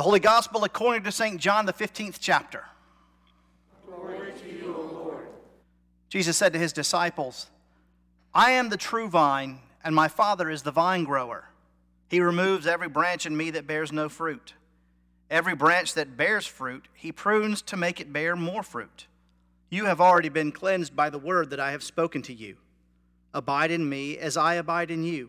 The Holy Gospel according to St. John, the 15th chapter. Glory to you, O Lord. Jesus said to his disciples, I am the true vine, and my Father is the vine grower. He removes every branch in me that bears no fruit. Every branch that bears fruit, he prunes to make it bear more fruit. You have already been cleansed by the word that I have spoken to you. Abide in me as I abide in you.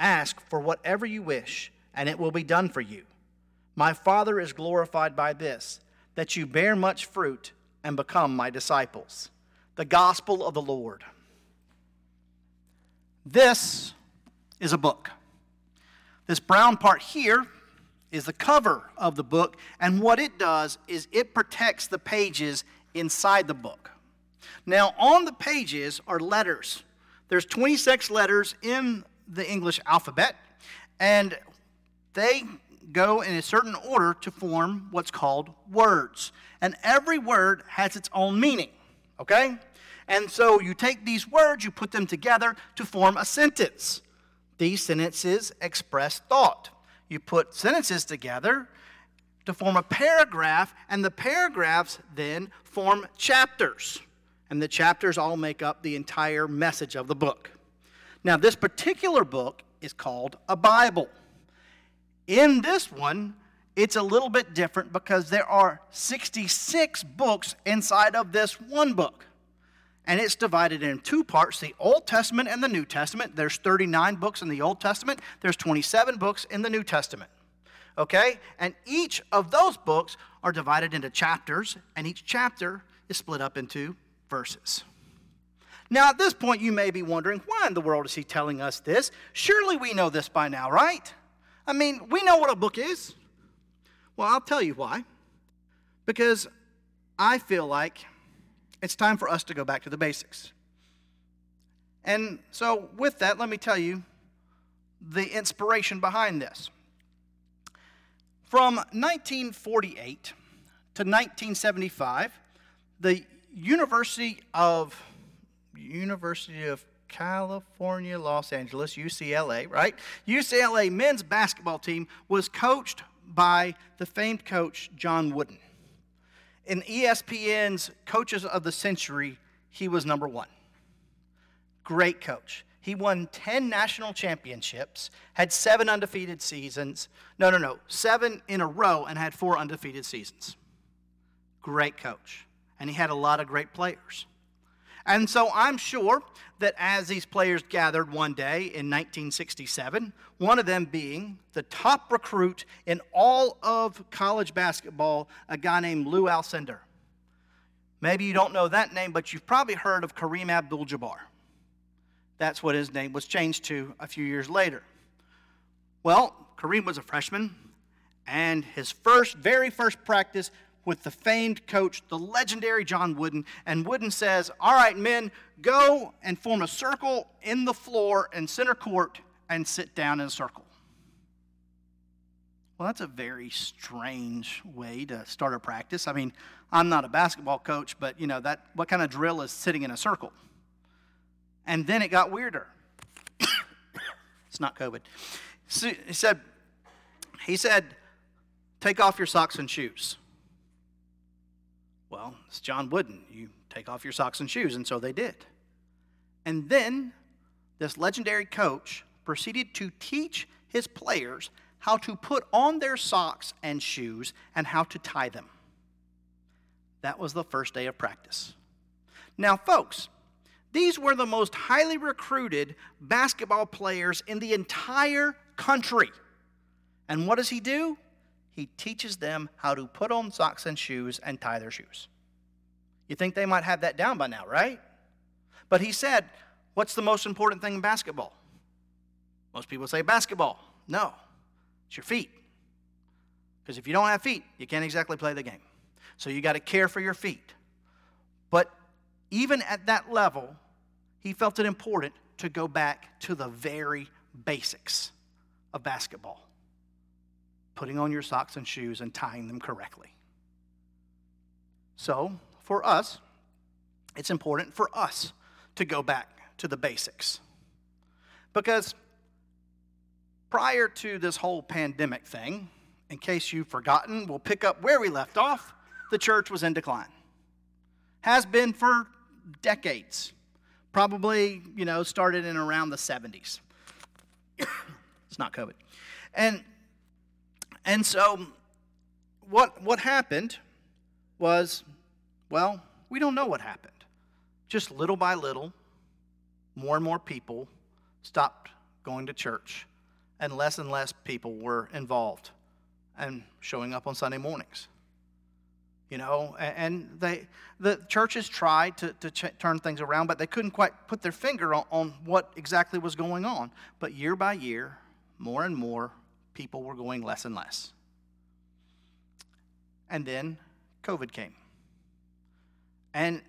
ask for whatever you wish, and it will be done for you. My Father is glorified by this, that you bear much fruit and become my disciples. The Gospel of the Lord. This is a book. This brown part here is the cover of the book, and what it does is it protects the pages inside the book. Now, on the pages are letters. There's 26 letters in the English alphabet, and they go in a certain order to form what's called words. And every word has its own meaning, okay? And so you take these words, you put them together to form a sentence. These sentences express thought. You put sentences together to form a paragraph, and the paragraphs then form chapters and the chapters all make up the entire message of the book. Now, this particular book is called a Bible. In this one, it's a little bit different because there are 66 books inside of this one book. And it's divided in two parts the Old Testament and the New Testament. There's 39 books in the Old Testament, there's 27 books in the New Testament. Okay? And each of those books are divided into chapters, and each chapter is split up into verses. Now, at this point, you may be wondering, why in the world is he telling us this? Surely we know this by now, right? I mean, we know what a book is. Well, I'll tell you why. Because I feel like it's time for us to go back to the basics. And so, with that, let me tell you the inspiration behind this. From 1948 to 1975, the University of University of California, Los Angeles, UCLA, right? UCLA men's basketball team was coached by the famed coach John Wooden. In ESPN's Coaches of the Century, he was number one. Great coach. He won 10 national championships, had seven undefeated seasons. No, no, no, seven in a row, and had four undefeated seasons. Great coach and he had a lot of great players. And so I'm sure that as these players gathered one day in 1967, one of them being the top recruit in all of college basketball, a guy named Lou Alcindor. Maybe you don't know that name, but you've probably heard of Kareem Abdul Jabbar. That's what his name was changed to a few years later. Well, Kareem was a freshman, and his first, very first practice with the famed coach, the legendary John Wooden. And Wooden says, All right, men, go and form a circle in the floor in center court and sit down in a circle. Well, that's a very strange way to start a practice. I mean, I'm not a basketball coach, but you know, that what kind of drill is sitting in a circle? And then it got weirder. it's not COVID. So he said, he said, take off your socks and shoes. Well, it's John Wooden. You take off your socks and shoes. And so they did. And then this legendary coach proceeded to teach his players how to put on their socks and shoes and how to tie them. That was the first day of practice. Now, folks, these were the most highly recruited basketball players in the entire country. And what does he do? He teaches them how to put on socks and shoes and tie their shoes. You think they might have that down by now, right? But he said, What's the most important thing in basketball? Most people say basketball. No, it's your feet. Because if you don't have feet, you can't exactly play the game. So you got to care for your feet. But even at that level, he felt it important to go back to the very basics of basketball putting on your socks and shoes and tying them correctly. So, for us, it's important for us to go back to the basics. Because prior to this whole pandemic thing, in case you've forgotten, we'll pick up where we left off. The church was in decline. Has been for decades. Probably, you know, started in around the 70s. it's not COVID. And and so what what happened was well, we don't know what happened. Just little by little, more and more people stopped going to church and less and less people were involved and showing up on Sunday mornings. You know, and they, the churches tried to, to ch- turn things around, but they couldn't quite put their finger on, on what exactly was going on. But year by year, more and more people were going less and less. And then COVID came. And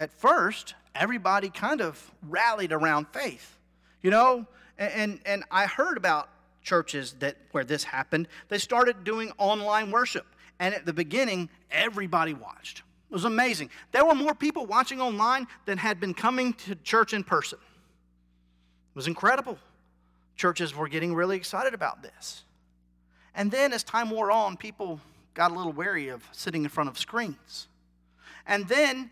at first, everybody kind of rallied around faith. You know, and, and I heard about churches that where this happened. They started doing online worship. And at the beginning, everybody watched. It was amazing. There were more people watching online than had been coming to church in person. It was incredible. Churches were getting really excited about this. And then as time wore on, people got a little wary of sitting in front of screens. And then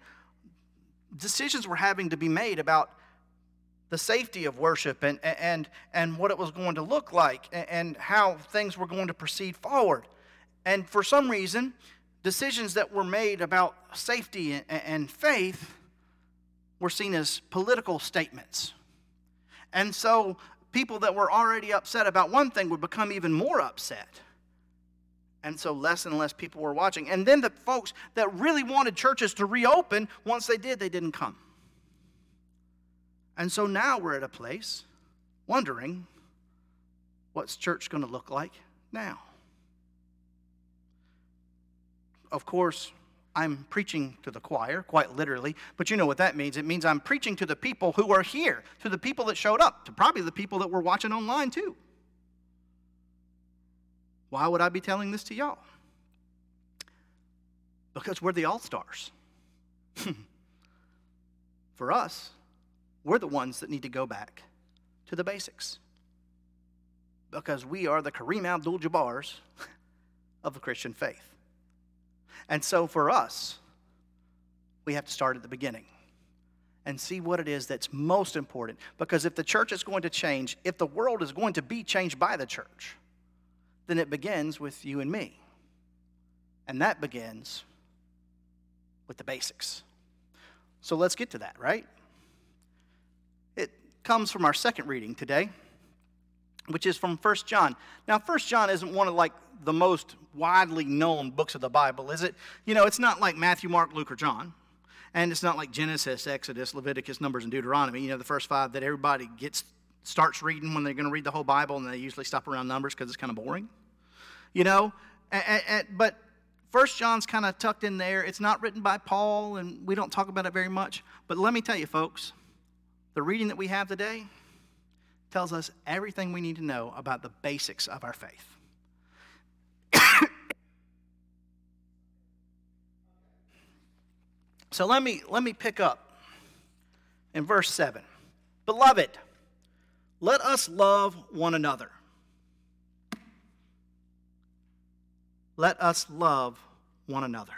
decisions were having to be made about the safety of worship and, and, and what it was going to look like and how things were going to proceed forward. And for some reason, decisions that were made about safety and faith were seen as political statements. And so people that were already upset about one thing would become even more upset. And so less and less people were watching. And then the folks that really wanted churches to reopen, once they did, they didn't come. And so now we're at a place wondering what's church going to look like now? Of course, I'm preaching to the choir, quite literally, but you know what that means. It means I'm preaching to the people who are here, to the people that showed up, to probably the people that were watching online too. Why would I be telling this to y'all? Because we're the all stars. For us, we're the ones that need to go back to the basics. Because we are the Kareem Abdul Jabbars of the Christian faith. And so for us, we have to start at the beginning and see what it is that's most important. Because if the church is going to change, if the world is going to be changed by the church, then it begins with you and me. And that begins with the basics. So let's get to that, right? It comes from our second reading today, which is from 1 John. Now, 1 John isn't one of like the most widely known books of the Bible, is it? You know, it's not like Matthew, Mark, Luke, or John. And it's not like Genesis, Exodus, Leviticus, Numbers, and Deuteronomy. You know, the first five that everybody gets starts reading when they're going to read the whole Bible, and they usually stop around Numbers because it's kind of boring. You know, but First John's kind of tucked in there. It's not written by Paul, and we don't talk about it very much. But let me tell you, folks, the reading that we have today tells us everything we need to know about the basics of our faith. So let me let me pick up in verse 7. Beloved, let us love one another. Let us love one another.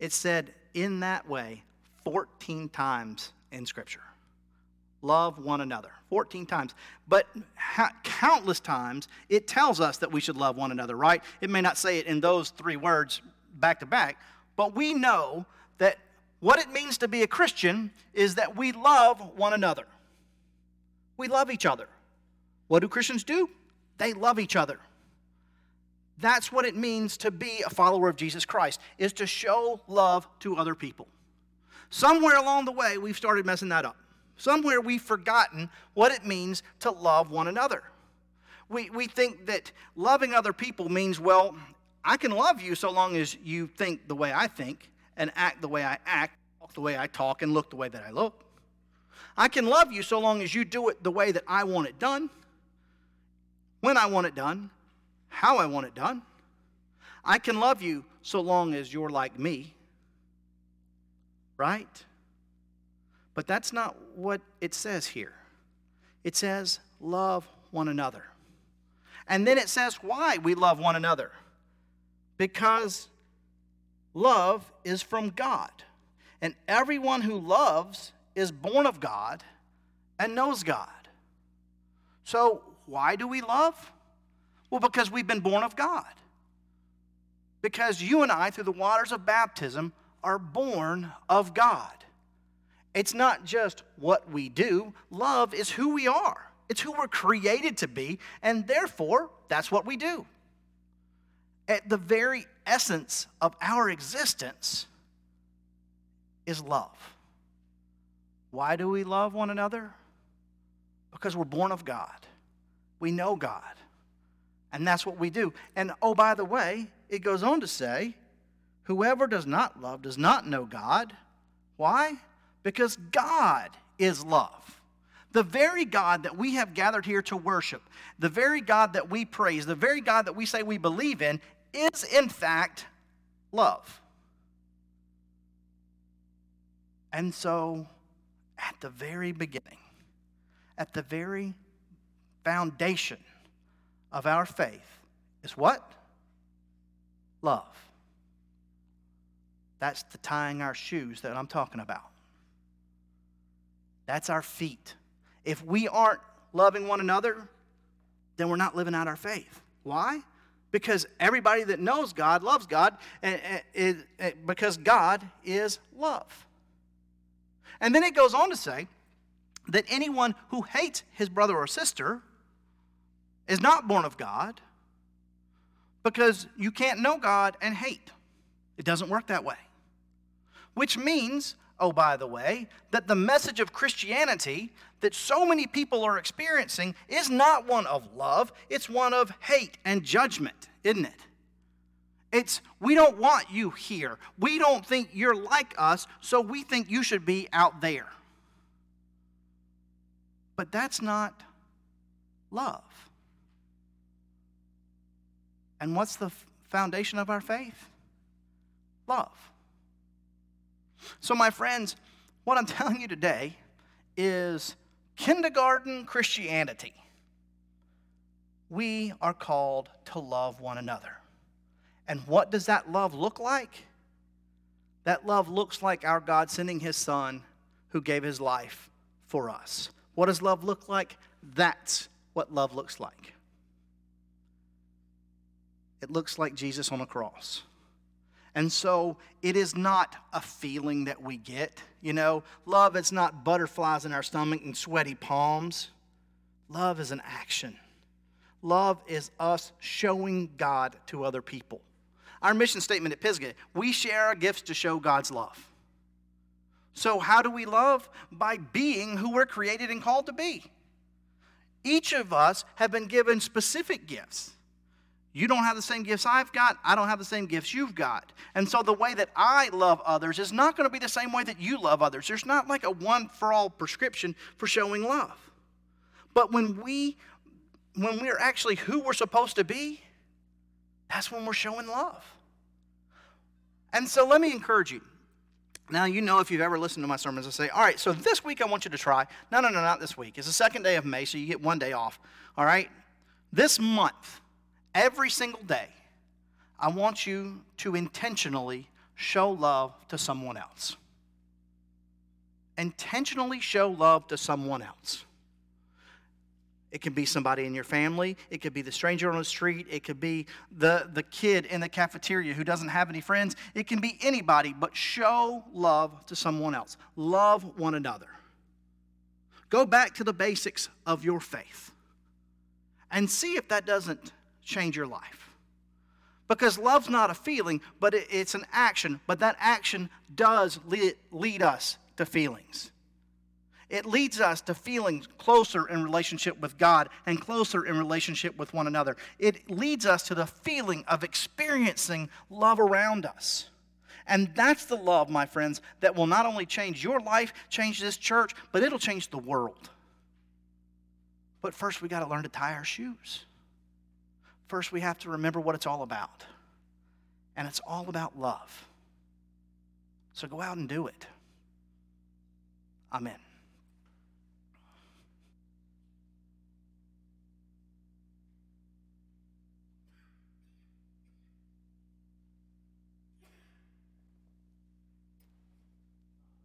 It said in that way 14 times in Scripture. Love one another. 14 times. But ha- countless times, it tells us that we should love one another, right? It may not say it in those three words back to back, but we know that what it means to be a Christian is that we love one another. We love each other. What do Christians do? They love each other. That's what it means to be a follower of Jesus Christ, is to show love to other people. Somewhere along the way, we've started messing that up. Somewhere we've forgotten what it means to love one another. We, we think that loving other people means, well, I can love you so long as you think the way I think and act the way I act, talk the way I talk, and look the way that I look. I can love you so long as you do it the way that I want it done, when I want it done, how I want it done. I can love you so long as you're like me. Right? But that's not what it says here. It says, love one another. And then it says why we love one another. Because love is from God. And everyone who loves is born of God and knows God. So, why do we love? Well, because we've been born of God. Because you and I, through the waters of baptism, are born of God. It's not just what we do, love is who we are. It's who we're created to be, and therefore, that's what we do. At the very essence of our existence is love. Why do we love one another? Because we're born of God. We know God. And that's what we do. And oh, by the way, it goes on to say, whoever does not love does not know God. Why? Because God is love. The very God that we have gathered here to worship, the very God that we praise, the very God that we say we believe in, is in fact love. And so, at the very beginning, at the very foundation of our faith is what? Love. That's the tying our shoes that I'm talking about. That's our feet. If we aren't loving one another, then we're not living out our faith. Why? Because everybody that knows God loves God because God is love. And then it goes on to say that anyone who hates his brother or sister is not born of God because you can't know God and hate. It doesn't work that way. Which means oh, by the way, that the message of Christianity that so many people are experiencing is not one of love, it's one of hate and judgment, isn't it? It's, we don't want you here. We don't think you're like us, so we think you should be out there. But that's not love. And what's the foundation of our faith? Love. So, my friends, what I'm telling you today is kindergarten Christianity. We are called to love one another. And what does that love look like? That love looks like our God sending his son who gave his life for us. What does love look like? That's what love looks like. It looks like Jesus on a cross. And so it is not a feeling that we get. You know, love is not butterflies in our stomach and sweaty palms. Love is an action. Love is us showing God to other people. Our mission statement at Pisgah we share our gifts to show God's love. So, how do we love? By being who we're created and called to be. Each of us have been given specific gifts. You don't have the same gifts I've got. I don't have the same gifts you've got. And so the way that I love others is not going to be the same way that you love others. There's not like a one for all prescription for showing love. But when we when we're actually who we're supposed to be, that's when we're showing love. And so let me encourage you. Now, you know, if you've ever listened to my sermons, I say, all right, so this week I want you to try. No, no, no, not this week. It's the second day of May, so you get one day off. All right? This month, every single day, I want you to intentionally show love to someone else. Intentionally show love to someone else. It can be somebody in your family. It could be the stranger on the street. It could be the, the kid in the cafeteria who doesn't have any friends. It can be anybody, but show love to someone else. Love one another. Go back to the basics of your faith and see if that doesn't change your life. Because love's not a feeling, but it's an action. But that action does lead, lead us to feelings. It leads us to feeling closer in relationship with God and closer in relationship with one another. It leads us to the feeling of experiencing love around us. And that's the love, my friends, that will not only change your life, change this church, but it'll change the world. But first, we got to learn to tie our shoes. First, we have to remember what it's all about. And it's all about love. So go out and do it. Amen.